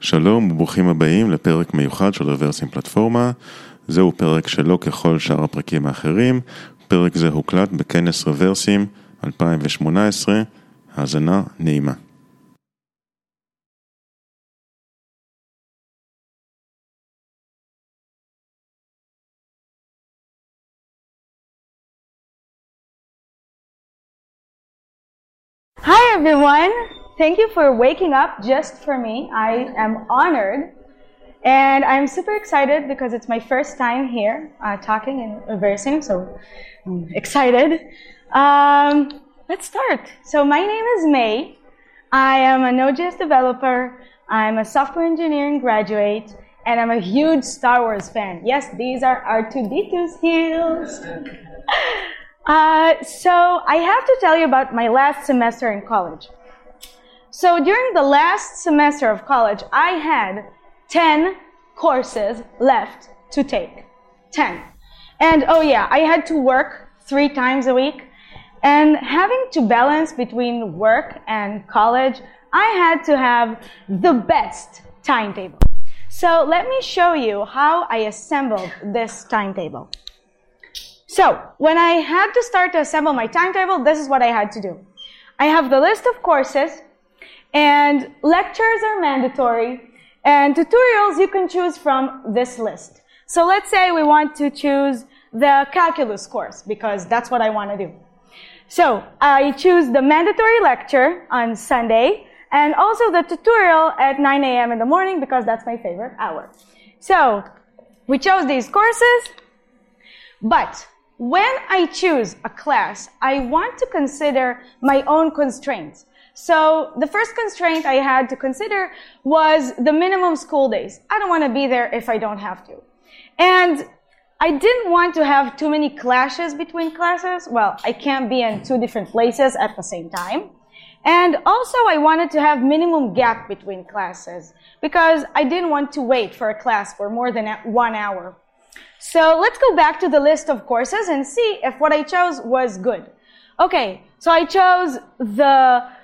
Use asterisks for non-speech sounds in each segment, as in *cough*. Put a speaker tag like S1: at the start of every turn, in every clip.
S1: שלום וברוכים הבאים לפרק מיוחד של רוורסים פלטפורמה. זהו פרק שלא ככל שאר הפרקים האחרים. פרק זה הוקלט בכנס רוורסים 2018. האזנה נעימה.
S2: Hi everyone. Thank you for waking up just for me. I am honored. And I'm super excited because it's my first time here uh, talking in Reversim, so I'm excited. Um, let's start. So my name is Mey. I am a Node.js developer. I'm a software engineering graduate, and I'm a huge Star Wars fan. Yes, these are R2D2's heels. *laughs* Uh, so I have to tell you about my last semester in college. So during the last semester of college, I had 10 courses left to take. 10. And oh yeah, I had to work three times a week. And having to balance between work and college, I had to have the best timetable. So let me show you how I assembled this timetable. So when I had to start to assemble my timetable, this is what I had to do. I have the list of courses, and lectures are mandatory, and tutorials you can choose from this list. So let's say we want to choose the calculus course, because that's what I want to do. So I choose the mandatory lecture on Sunday, and also the tutorial at 9 a.m. in the morning, because that's my favorite hour. So we chose these courses, but when I choose a class, I want to consider my own constraints. So the first constraint I had to consider was the minimum school days. I don't want to be there if I don't have to. And I didn't want to have too many clashes between classes. Well, I can't be in two different places at the same time. And also I wanted to have minimum gap between classes because I didn't want to wait for a class for more than one hour. So let's go back to the list of courses and see if what I chose was good. Okay, so I chose the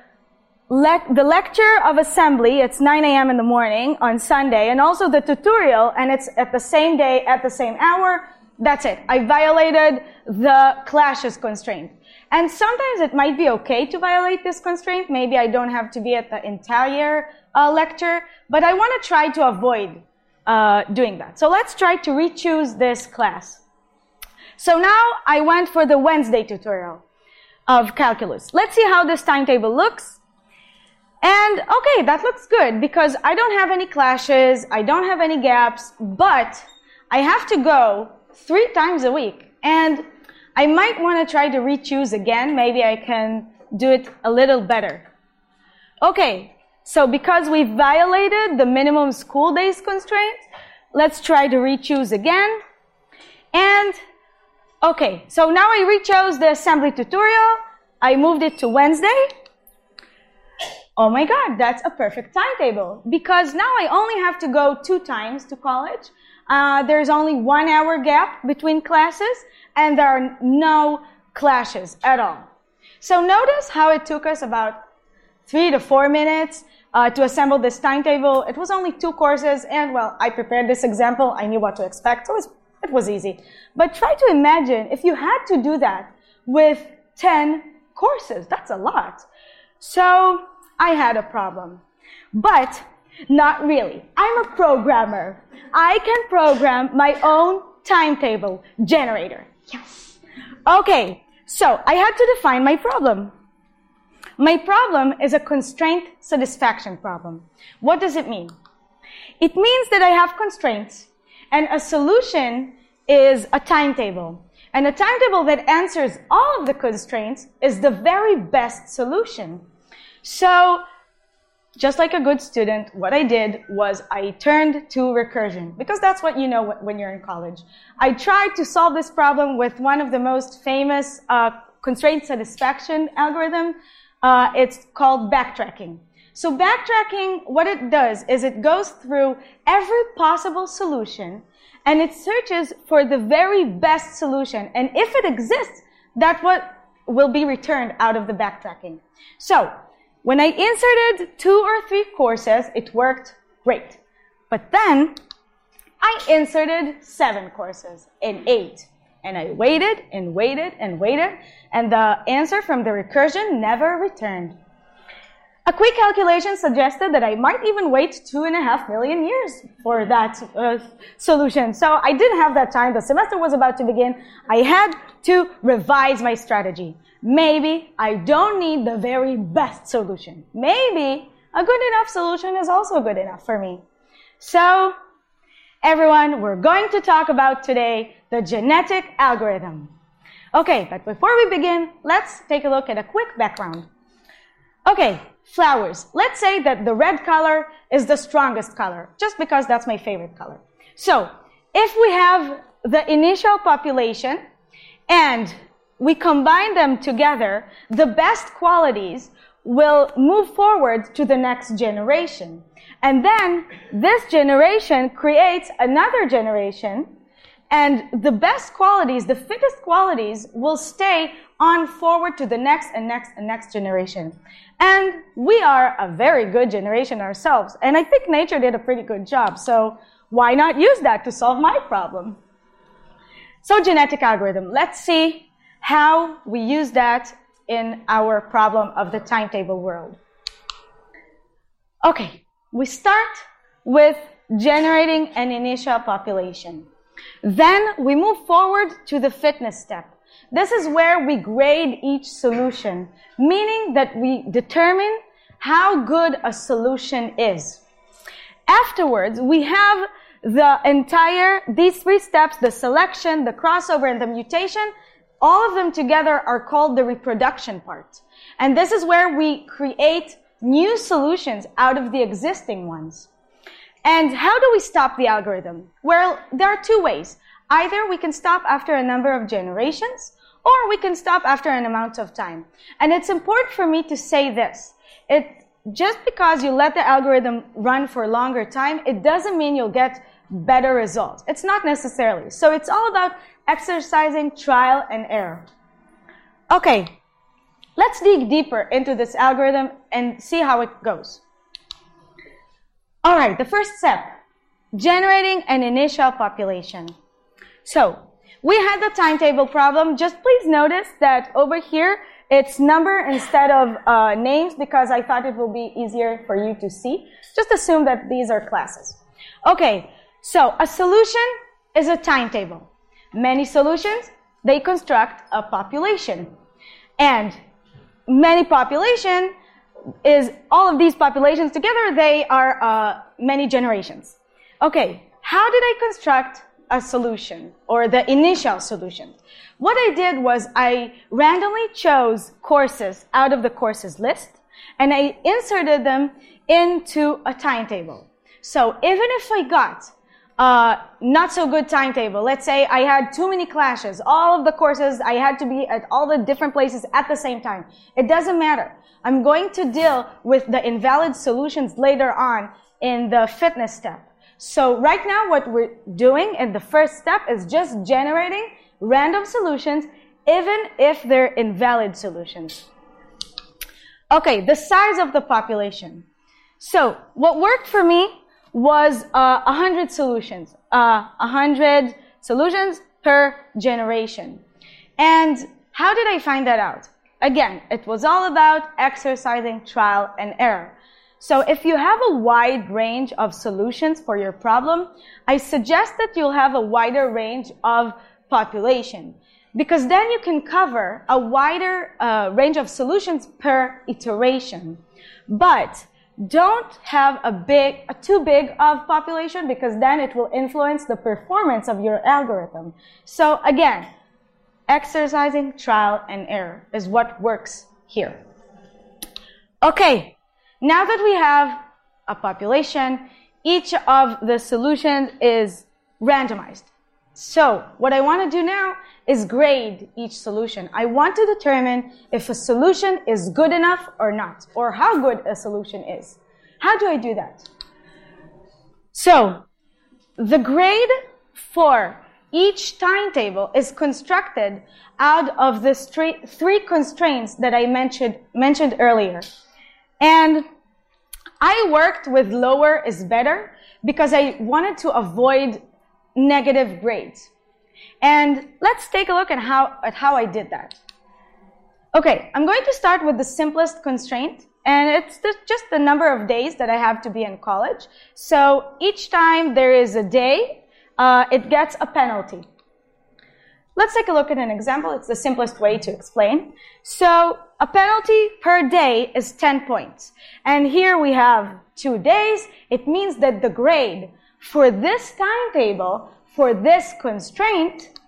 S2: le- the lecture of assembly. It's 9 a.m. in the morning on Sunday, and also the tutorial, and it's at the same day at the same hour. That's it. I violated the clashes constraint. And sometimes it might be okay to violate this constraint. Maybe I don't have to be at the entire uh, lecture, but I want to try to avoid uh, doing that. So let's try to re-choose this class. So now I went for the Wednesday tutorial of calculus. Let's see how this timetable looks. And okay, that looks good because I don't have any clashes, I don't have any gaps, but I have to go three times a week. And I might want to try to re-choose again. Maybe I can do it a little better. Okay, so because we violated the minimum school days constraint, let's try to re-choose again. And, okay, so now I re-chose the assembly tutorial. I moved it to Wednesday. Oh my God, that's a perfect timetable because now I only have to go two times to college. Uh, there's only one hour gap between classes and there are no clashes at all. So notice how it took us about three to four minutes uh, to assemble this timetable. It was only two courses, and well, I prepared this example. I knew what to expect, so it was, it was easy. But try to imagine if you had to do that with 10 courses. That's a lot. So I had a problem. But not really. I'm a programmer. I can program my own timetable generator. Yes. Okay, so I had to define my problem. My problem is a constraint satisfaction problem. What does it mean? It means that I have constraints and a solution is a timetable. And a timetable that answers all of the constraints is the very best solution. So, just like a good student, what I did was I turned to recursion because that's what you know when you're in college. I tried to solve this problem with one of the most famous uh, constraint satisfaction algorithm, uh, it's called backtracking. So backtracking, what it does is it goes through every possible solution and it searches for the very best solution. And if it exists, that's what will be returned out of the backtracking. So when I inserted two or three courses, it worked Great. But then I inserted seven courses and eight. And I waited and waited and waited, and the answer from the recursion never returned. A quick calculation suggested that I might even wait two and a half million years for that uh, solution. So I didn't have that time. The semester was about to begin. I had to revise my strategy. Maybe I don't need the very best solution. Maybe a good enough solution is also good enough for me. So, everyone, we're going to talk about today the genetic algorithm. Okay, but before we begin, let's take a look at a quick background. Okay, flowers. Let's say that the red color is the strongest color, just because that's my favorite color. So, if we have the initial population and we combine them together, the best qualities will move forward to the next generation. And then this generation creates another generation and the best qualities, the fittest qualities will stay on forward to the next and next and next generation. And we are a very good generation ourselves. And I think nature did a pretty good job. So why not use that to solve my problem? So genetic algorithm. Let's see how we use that in our problem of the timetable world. Okay, we start with generating an initial population. Then we move forward to the fitness step. This is where we grade each solution, meaning that we determine how good a solution is. Afterwards, we have the entire, these three steps, the selection, the crossover, and the mutation, all of them together are called the reproduction part. And this is where we create new solutions out of the existing ones. And how do we stop the algorithm? Well, there are two ways. Either we can stop after a number of generations, or we can stop after an amount of time. And it's important for me to say this. It, just because you let the algorithm run for a longer time, it doesn't mean you'll get better results. It's not necessarily. So it's all about exercising trial and error. Okay, let's dig deeper into this algorithm and see how it goes. All right, the first step, generating an initial population. So, we had the timetable problem. Just please notice that over here, it's number instead of uh, names because I thought it will be easier for you to see. Just assume that these are classes. Okay, so a solution is a timetable. Many solutions, they construct a population. And many population is all of these populations together, they are uh, many generations. Okay, how did I construct a solution or the initial solution? What I did was I randomly chose courses out of the courses list and I inserted them into a timetable. So even if I got uh, not so good timetable. Let's say I had too many clashes. All of the courses, I had to be at all the different places at the same time. It doesn't matter. I'm going to deal with the invalid solutions later on in the fitness step. So right now what we're doing in the first step is just generating random solutions even if they're invalid solutions. Okay, the size of the population. So what worked for me was uh, 100 solutions, uh, 100 solutions per generation. And how did I find that out? Again, it was all about exercising trial and error. So if you have a wide range of solutions for your problem, I suggest that you'll have a wider range of population because then you can cover a wider uh, range of solutions per iteration. But don't have a big, a too big of population because then it will influence the performance of your algorithm. So again, exercising trial and error is what works here. Okay, now that we have a population, each of the solutions is randomized. So what I want to do now is grade each solution. I want to determine if a solution is good enough or not, or how good a solution is. How do I do that? So the grade for each timetable is constructed out of the three constraints that I mentioned, mentioned earlier. And I worked with lower is better because I wanted to avoid negative grades. And let's take a look at how, at how I did that. Okay, I'm going to start with the simplest constraint, and it's the, just the number of days that I have to be in college. So each time there is a day, uh, it gets a penalty. Let's take a look at an example. It's the simplest way to explain. So a penalty per day is 10 points. And here we have two days. It means that the grade for this timetable, for this constraint,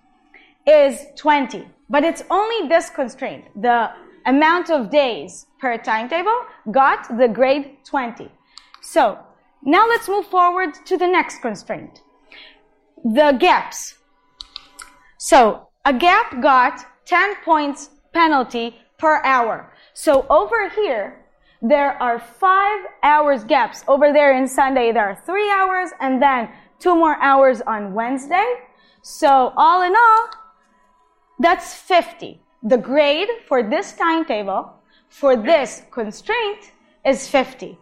S2: is 20. But it's only this constraint. The amount of days per timetable got the grade 20. So now let's move forward to the next constraint. The gaps. So a gap got 10 points penalty per hour. So over here, there are five hours gaps. Over there in Sunday, there are three hours and then two more hours on Wednesday. So all in all, that's 50. The grade for this timetable, for this constraint, is 50.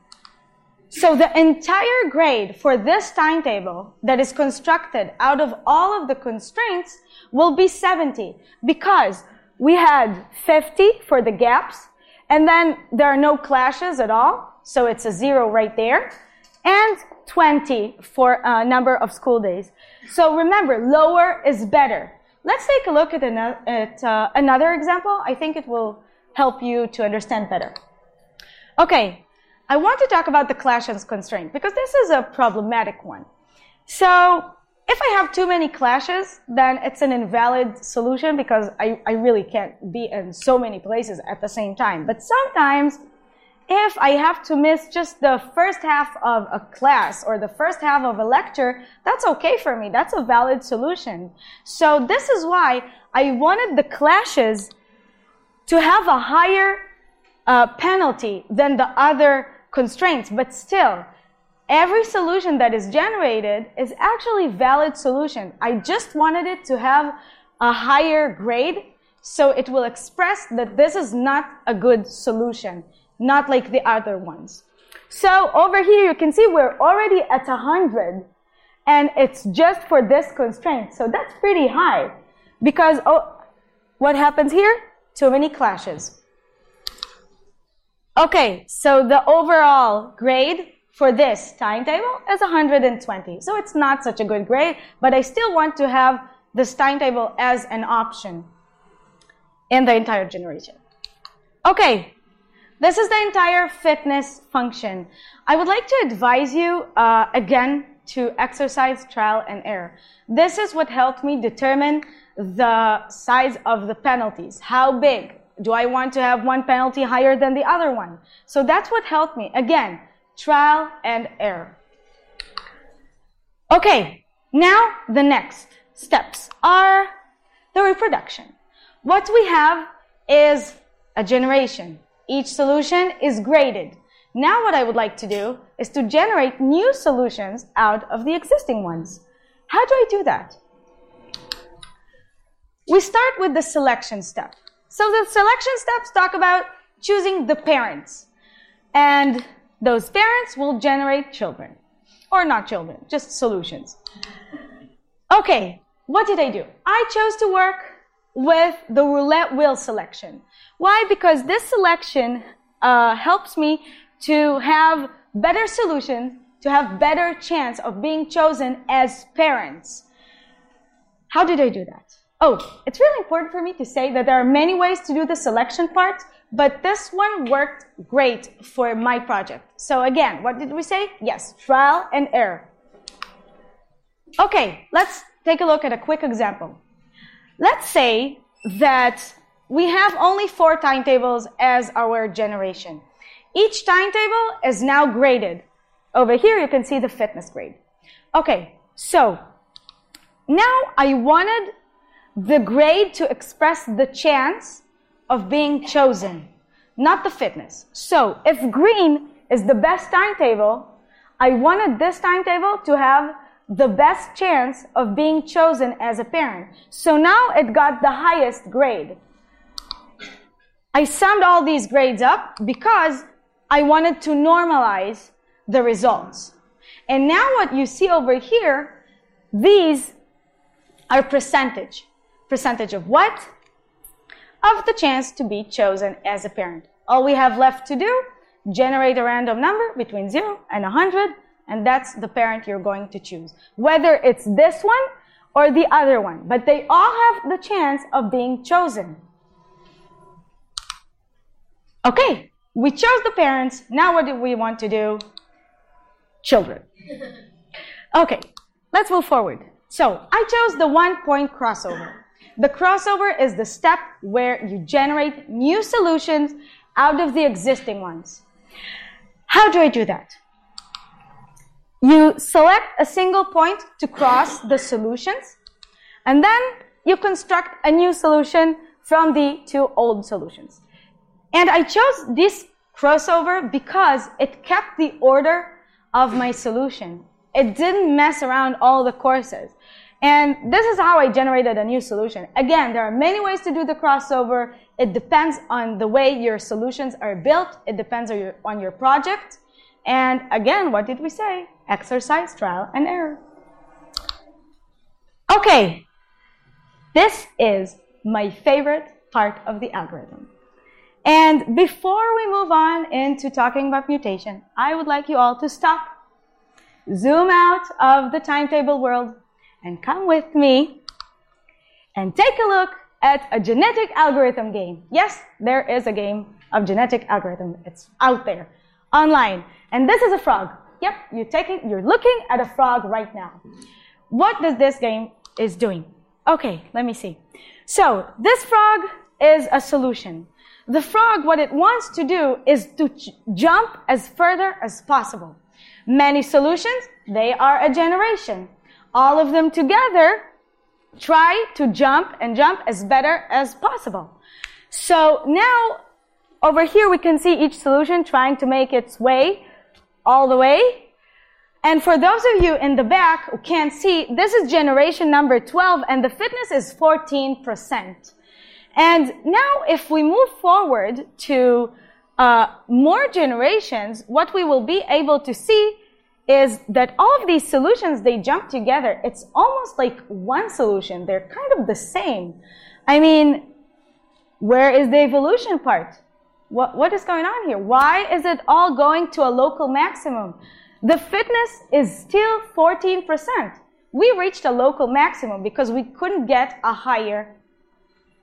S2: So the entire grade for this timetable that is constructed out of all of the constraints will be 70 because we had 50 for the gaps and then there are no clashes at all. So it's a zero right there and 20 for a number of school days. So remember, lower is better. Let's take a look at, another, at uh, another example. I think it will help you to understand better. Okay, I want to talk about the clashes constraint because this is a problematic one. So if I have too many clashes, then it's an invalid solution because I, I really can't be in so many places at the same time. But sometimes if I have to miss just the first half of a class or the first half of a lecture, that's okay for me. That's a valid solution. So this is why I wanted the clashes to have a higher uh, penalty than the other constraints, but still, every solution that is generated is actually valid solution. I just wanted it to have a higher grade, so it will express that this is not a good solution not like the other ones. So over here, you can see we're already at 100 and it's just for this constraint. So that's pretty high because oh, what happens here? Too many clashes. Okay, so the overall grade for this timetable is 120. So it's not such a good grade, but I still want to have this timetable as an option in the entire generation. Okay, this is the entire fitness function. I would like to advise you uh, again to exercise trial and error. This is what helped me determine the size of the penalties. How big? Do I want to have one penalty higher than the other one? So that's what helped me. Again, trial and error. Okay, now the next steps are the reproduction. What we have is a generation. Each solution is graded. Now what I would like to do is to generate new solutions out of the existing ones. How do I do that? We start with the selection step. So the selection steps talk about choosing the parents. And those parents will generate children. Or not children, just solutions. Okay, what did I do? I chose to work with the roulette wheel selection. Why? Because this selection uh, helps me to have better solutions, to have better chance of being chosen as parents. How did I do that? Oh, it's really important for me to say that there are many ways to do the selection part, but this one worked great for my project. So again, what did we say? Yes, trial and error. Okay, let's take a look at a quick example. Let's say that we have only four timetables as our generation. Each timetable is now graded. Over here, you can see the fitness grade. Okay, so now I wanted the grade to express the chance of being chosen, not the fitness. So if green is the best timetable, I wanted this timetable to have the best chance of being chosen as a parent. So now it got the highest grade. I summed all these grades up because I wanted to normalize the results. And now what you see over here, these are percentage. Percentage of what? Of the chance to be chosen as a parent. All we have left to do, generate a random number between 0 and 100, and that's the parent you're going to choose. Whether it's this one or the other one, but they all have the chance of being chosen. Okay, we chose the parents. Now what do we want to do? Children. *laughs* Okay, let's move forward. So I chose the one point crossover. The crossover is the step where you generate new solutions out of the existing ones. How do I do that? You select a single point to cross the solutions, and then you construct a new solution from the two old solutions. And I chose this crossover because it kept the order of my solution. It didn't mess around all the courses. And this is how I generated a new solution. Again, there are many ways to do the crossover. It depends on the way your solutions are built. It depends on your, on your project. And again, what did we say? Exercise, trial, and error. Okay, this is my favorite part of the algorithm. And before we move on into talking about mutation, I would like you all to stop, zoom out of the timetable world, and come with me and take a look at a genetic algorithm game. Yes, there is a game of genetic algorithm. It's out there online. And this is a frog. Yep, you're taking, you're looking at a frog right now. What does this game is doing? Okay, let me see. So this frog is a solution. The frog, what it wants to do is to jump as further as possible. Many solutions, they are a generation. All of them together try to jump and jump as better as possible. So now over here we can see each solution trying to make its way all the way. And for those of you in the back who can't see, this is generation number 12 and the fitness is 14%. And now if we move forward to uh, more generations, what we will be able to see is that all of these solutions, they jump together. It's almost like one solution. They're kind of the same. I mean, where is the evolution part? What, what is going on here? Why is it all going to a local maximum? The fitness is still 14%. We reached a local maximum because we couldn't get a higher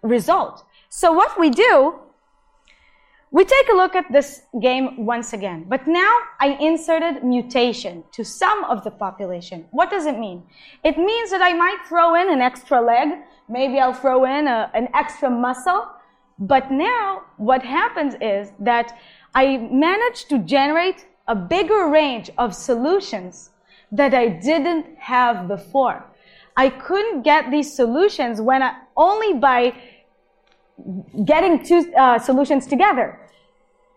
S2: result. So what we do, we take a look at this game once again. But now I inserted mutation to some of the population. What does it mean? It means that I might throw in an extra leg. Maybe I'll throw in a, an extra muscle but now what happens is that I managed to generate a bigger range of solutions that I didn't have before. I couldn't get these solutions when I, only by getting two uh, solutions together.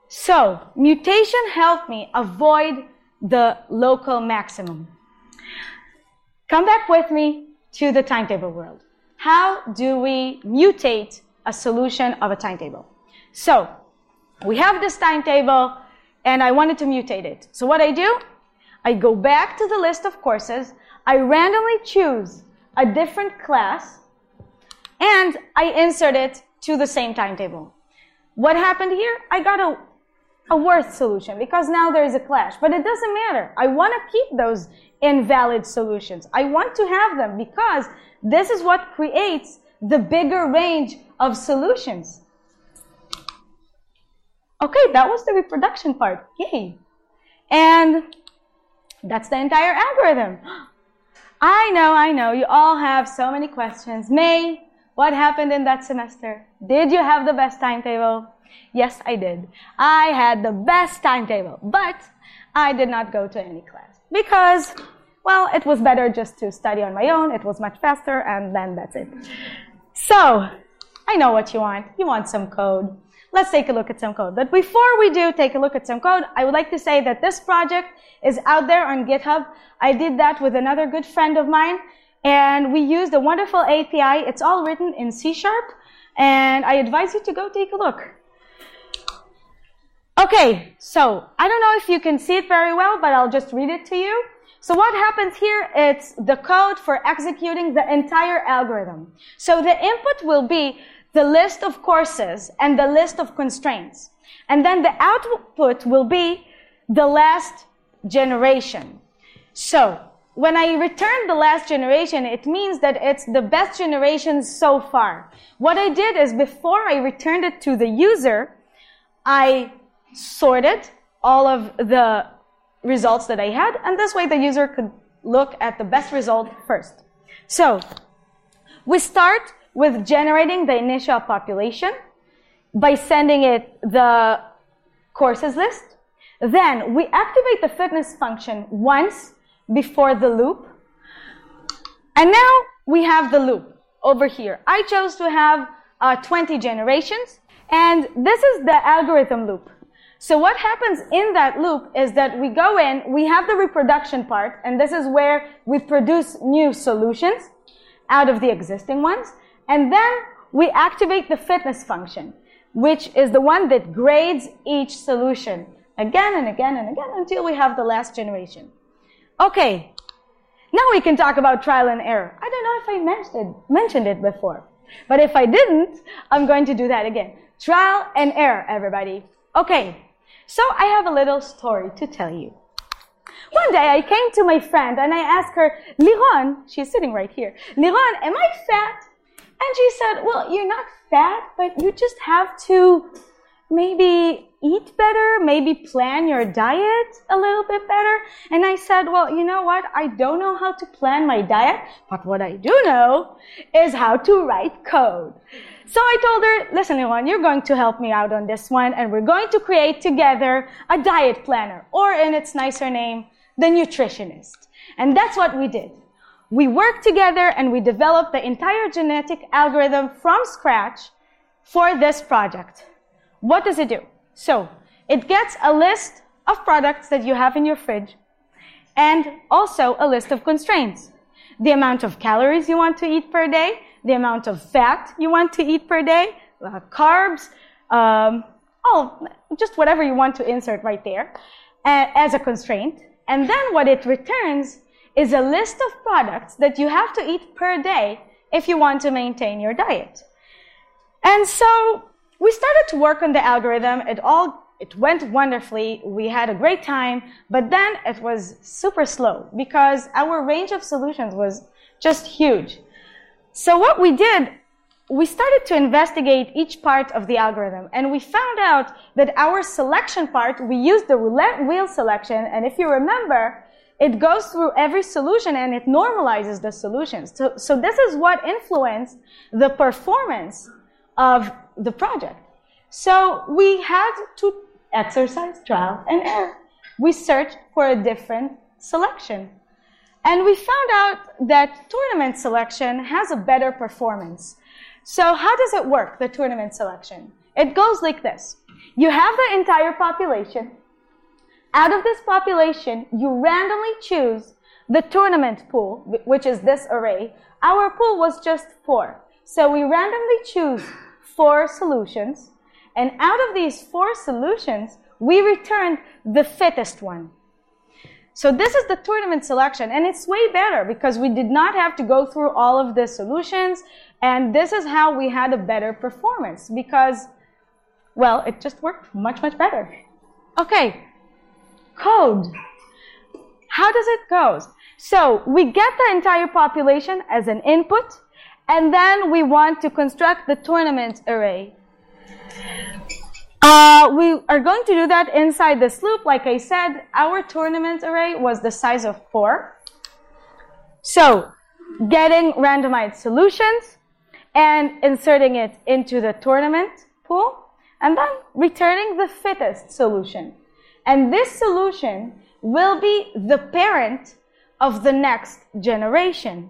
S2: So mutation helped me avoid the local maximum. Come back with me to the timetable world. How do we mutate a solution of a timetable. So we have this timetable and I wanted to mutate it. So what I do, I go back to the list of courses, I randomly choose a different class, and I insert it to the same timetable. What happened here? I got a, a worse solution because now there is a clash, but it doesn't matter. I want to keep those invalid solutions. I want to have them because this is what creates the bigger range of solutions. Okay, that was the reproduction part. Yay. And that's the entire algorithm. *gasps* I know, I know, you all have so many questions. Mey, what happened in that semester? Did you have the best timetable? Yes, I did. I had the best timetable, but I did not go to any class because, well, it was better just to study on my own. It was much faster, and then that's it. So, I know what you want. You want some code. Let's take a look at some code. But before we do take a look at some code, I would like to say that this project is out there on GitHub. I did that with another good friend of mine, and we used a wonderful API. It's all written in C Sharp, and I advise you to go take a look. Okay, so I don't know if you can see it very well, but I'll just read it to you. So what happens here, it's the code for executing the entire algorithm. So the input will be the list of courses and the list of constraints. And then the output will be the last generation. So when I return the last generation, it means that it's the best generation so far. What I did is before I returned it to the user, I sorted all of the results that I had, and this way the user could look at the best result first. So, we start with generating the initial population by sending it the courses list. Then we activate the fitness function once before the loop. And now we have the loop over here. I chose to have uh, 20 generations, and this is the algorithm loop. So what happens in that loop is that we go in, we have the reproduction part, and this is where we produce new solutions out of the existing ones. And then we activate the fitness function, which is the one that grades each solution again and again and again until we have the last generation. Okay, now we can talk about trial and error. I don't know if I mentioned, mentioned it before, but if I didn't, I'm going to do that again. Trial and error, everybody. Okay, so I have a little story to tell you. One day I came to my friend and I asked her, Liron, she's sitting right here, Liron, am I fat? And she said, well, you're not fat, but you just have to maybe eat better, maybe plan your diet a little bit better. And I said, well, you know what? I don't know how to plan my diet, but what I do know is how to write code. So I told her, listen, Liron, you're going to help me out on this one, and we're going to create together a diet planner, or in its nicer name, the nutritionist. And that's what we did. We worked together and we developed the entire genetic algorithm from scratch for this project. What does it do? So, it gets a list of products that you have in your fridge and also a list of constraints. The amount of calories you want to eat per day, the amount of fat you want to eat per day, uh, carbs, um, oh, just whatever you want to insert right there uh, as a constraint. And then what it returns is a list of products that you have to eat per day if you want to maintain your diet. And so we started to work on the algorithm. It all it went wonderfully. We had a great time, but then it was super slow because our range of solutions was just huge. So what we did, we started to investigate each part of the algorithm and we found out that our selection part, we used the roulette wheel selection. And if you remember, it goes through every solution and it normalizes the solutions. So, so this is what influenced the performance of the project. So we had to exercise trial and error. We searched for a different selection. And we found out that tournament selection has a better performance. So how does it work, the tournament selection? It goes like this. You have the entire population. Out of this population, you randomly choose the tournament pool, which is this array. Our pool was just four. So we randomly choose four solutions. And out of these four solutions, we returned the fittest one. So this is the tournament selection and it's way better because we did not have to go through all of the solutions and this is how we had a better performance because, well, it just worked much, much better. Okay, code. How does it go? So we get the entire population as an input and then we want to construct the tournament array. Uh, we are going to do that inside this loop. Like I said, our tournament array was the size of four. So, getting randomized solutions and inserting it into the tournament pool, and then returning the fittest solution. And this solution will be the parent of the next generation.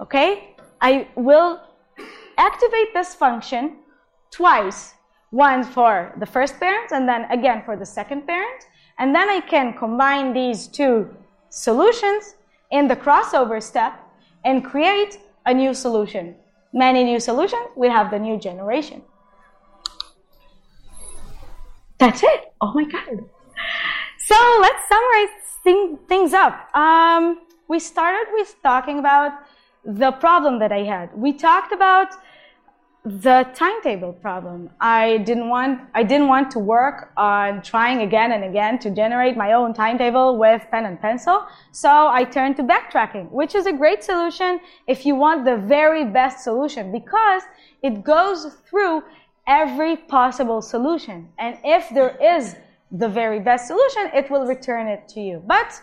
S2: Okay? I will activate this function twice one for the first parent and then again for the second parent. And then I can combine these two solutions in the crossover step and create a new solution. Many new solutions, we have the new generation. That's it. Oh my God. So let's summarize thing, things up. Um, we started with talking about the problem that I had. We talked about the timetable problem. I didn't want I didn't want to work on trying again and again to generate my own timetable with pen and pencil. So I turned to backtracking, which is a great solution if you want the very best solution because it goes through every possible solution. And if there is the very best solution, it will return it to you. But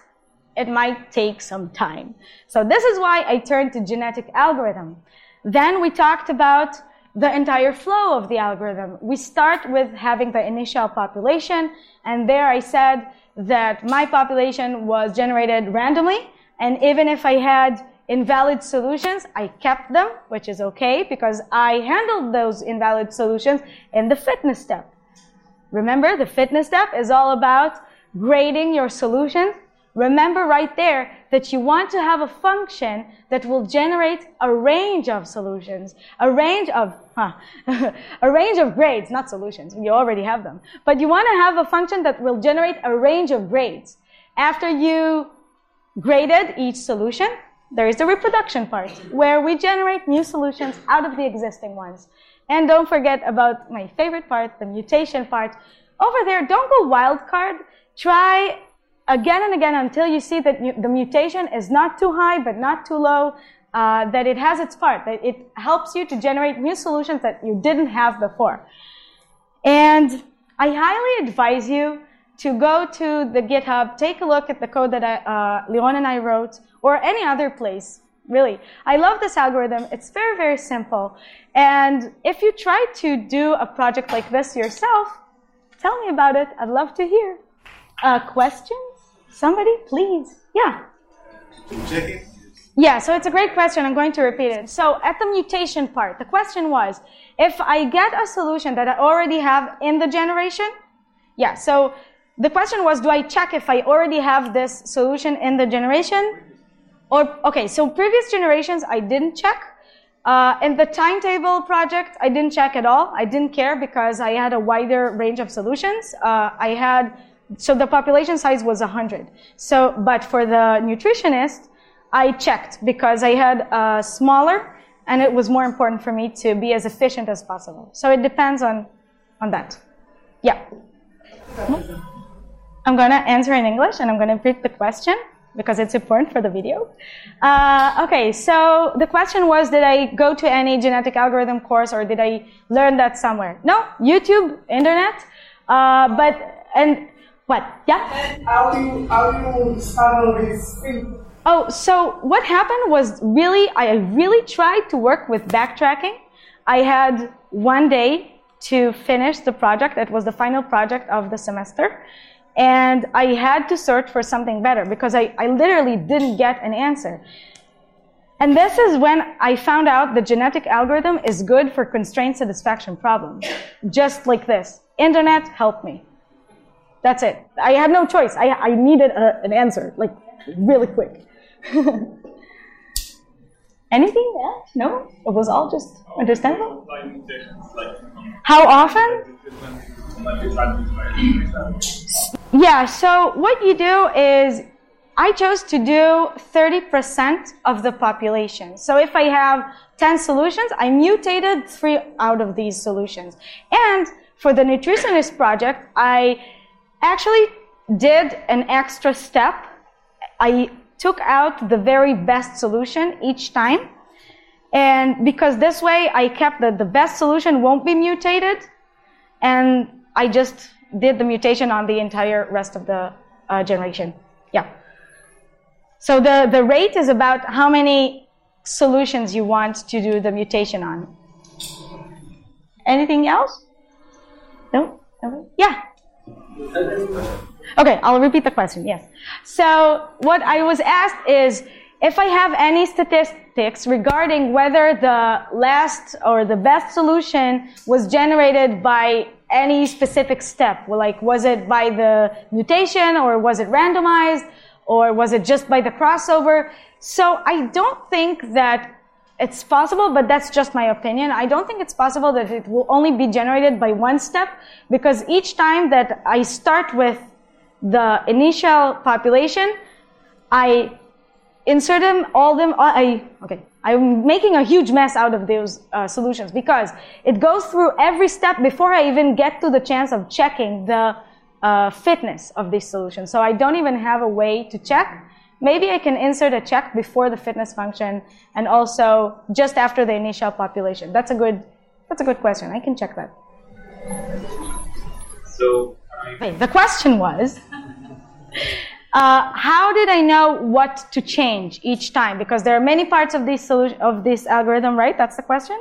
S2: it might take some time. So this is why I turned to genetic algorithm. Then we talked about the entire flow of the algorithm. We start with having the initial population, and there I said that my population was generated randomly, and even if I had invalid solutions, I kept them, which is okay because I handled those invalid solutions in the fitness step. Remember, the fitness step is all about grading your solutions Remember right there that you want to have a function that will generate a range of solutions, a range of, huh, *laughs* a range of grades, not solutions, you already have them. But you want to have a function that will generate a range of grades. After you graded each solution, there is the reproduction part, where we generate new solutions out of the existing ones. And don't forget about my favorite part, the mutation part. Over there, don't go wildcard. Try again and again until you see that the mutation is not too high but not too low, uh, that it has its part, that it helps you to generate new solutions that you didn't have before. And I highly advise you to go to the GitHub, take a look at the code that I, uh, Leon and I wrote, or any other place. Really, I love this algorithm. It's very, very simple. And if you try to do a project like this yourself, tell me about it. I'd love to hear. Uh, questions? Somebody, please. Yeah. Yeah, so it's a great question. I'm going to repeat it. So at the mutation part, the question was, if I get a solution that I already have in the generation, yeah, so the question was, do I check if I already have this solution in the generation? Or, okay, so previous generations, I didn't check. Uh, in the timetable project, I didn't check at all. I didn't care because I had a wider range of solutions. Uh, I had so the population size was 100. So, but for the nutritionist, I checked because I had a smaller and it was more important for me to be as efficient as possible. So it depends on, on that. Yeah. I'm going to answer in English and I'm going to repeat the question because it's important for the video. Uh, okay, so the question was, did I go to any genetic algorithm course or did I learn that somewhere? No, YouTube, internet. Uh, but, and what? Yeah?
S3: How you how you start this field?
S2: Oh, so what happened was really I really tried to work with backtracking. I had one day to finish the project. It was the final project of the semester. And I had to search for something better because I, I literally didn't get an answer. And this is when I found out the genetic algorithm is good for constraint satisfaction problems. Just like this. Internet, help me. That's it. I had no choice. I, I needed a, an answer, like really quick. *laughs* Anything else? No? It was all just understandable? How often? Yeah, so what you do is I chose to do 30% of the population. So if I have 10 solutions, I mutated three out of these solutions. And for the nutritionist project, I actually did an extra step. I took out the very best solution each time. And because this way I kept that the best solution won't be mutated. And I just did the mutation on the entire rest of the uh, generation. Yeah. So the, the rate is about how many solutions you want to do the mutation on. Anything else? No? no? Yeah. Okay, I'll repeat the question, yes. So, what I was asked is if I have any statistics regarding whether the last or the best solution was generated by any specific step. Like, was it by the mutation or was it randomized or was it just by the crossover? So, I don't think that it's possible, but that's just my opinion. I don't think it's possible that it will only be generated by one step because each time that I start with the initial population, I insert them, all them, I, okay, I'm making a huge mess out of those uh, solutions because it goes through every step before I even get to the chance of checking the uh, fitness of these solutions. So I don't even have a way to check. Maybe I can insert a check before the fitness function and also just after the initial population. That's a good, that's a good question. I can check that.
S4: So,
S2: Wait, the question was, *laughs* uh, how did I know what to change each time? Because there are many parts of this solution, of this algorithm, right? That's the question.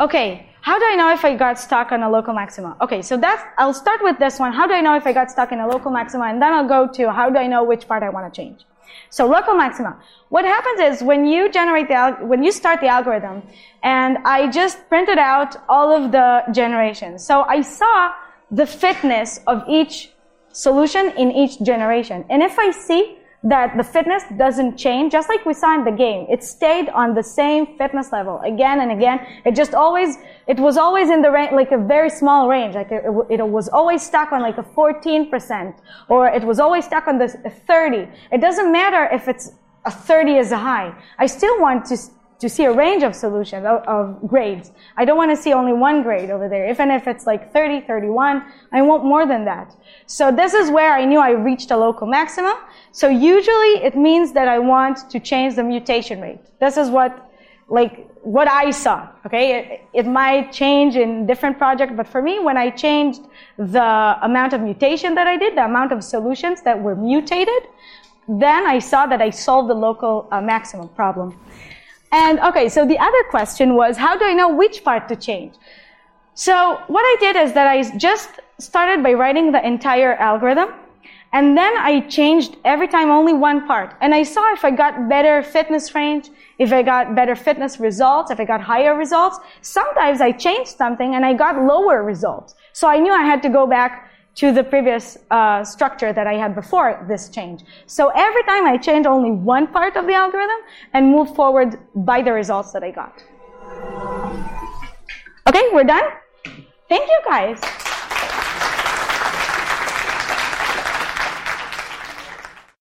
S2: Okay, how do I know if I got stuck on a local maxima? Okay, so that's, I'll start with this one. How do I know if I got stuck in a local maxima? And then I'll go to how do I know which part I want to change? So local maxima. What happens is when you generate the, when you start the algorithm, and I just printed out all of the generations. So I saw the fitness of each solution in each generation. And if I see that the fitness doesn't change, just like we saw in the game. It stayed on the same fitness level again and again. It just always, it was always in the range, like a very small range. Like it, it, was always stuck on like a 14%, or it was always stuck on the 30. It doesn't matter if it's a 30 is a high. I still want to to see a range of solutions, of, of, grades. I don't want to see only one grade over there. Even if it's like 30, 31, I want more than that. So this is where I knew I reached a local maximum. So usually it means that I want to change the mutation rate. This is what, like, what I saw. Okay, it, it might change in different projects, but for me, when I changed the amount of mutation that I did, the amount of solutions that were mutated, then I saw that I solved the local uh, maximum problem. And okay, so the other question was, how do I know which part to change? So what I did is that I just started by writing the entire algorithm. And then I changed every time only one part. And I saw if I got better fitness range, if I got better fitness results, if I got higher results. Sometimes I changed something and I got lower results. So I knew I had to go back to the previous uh, structure that I had before this change. So every time I change only one part of the algorithm and move forward by the results that I got. Okay, we're done? Thank you guys.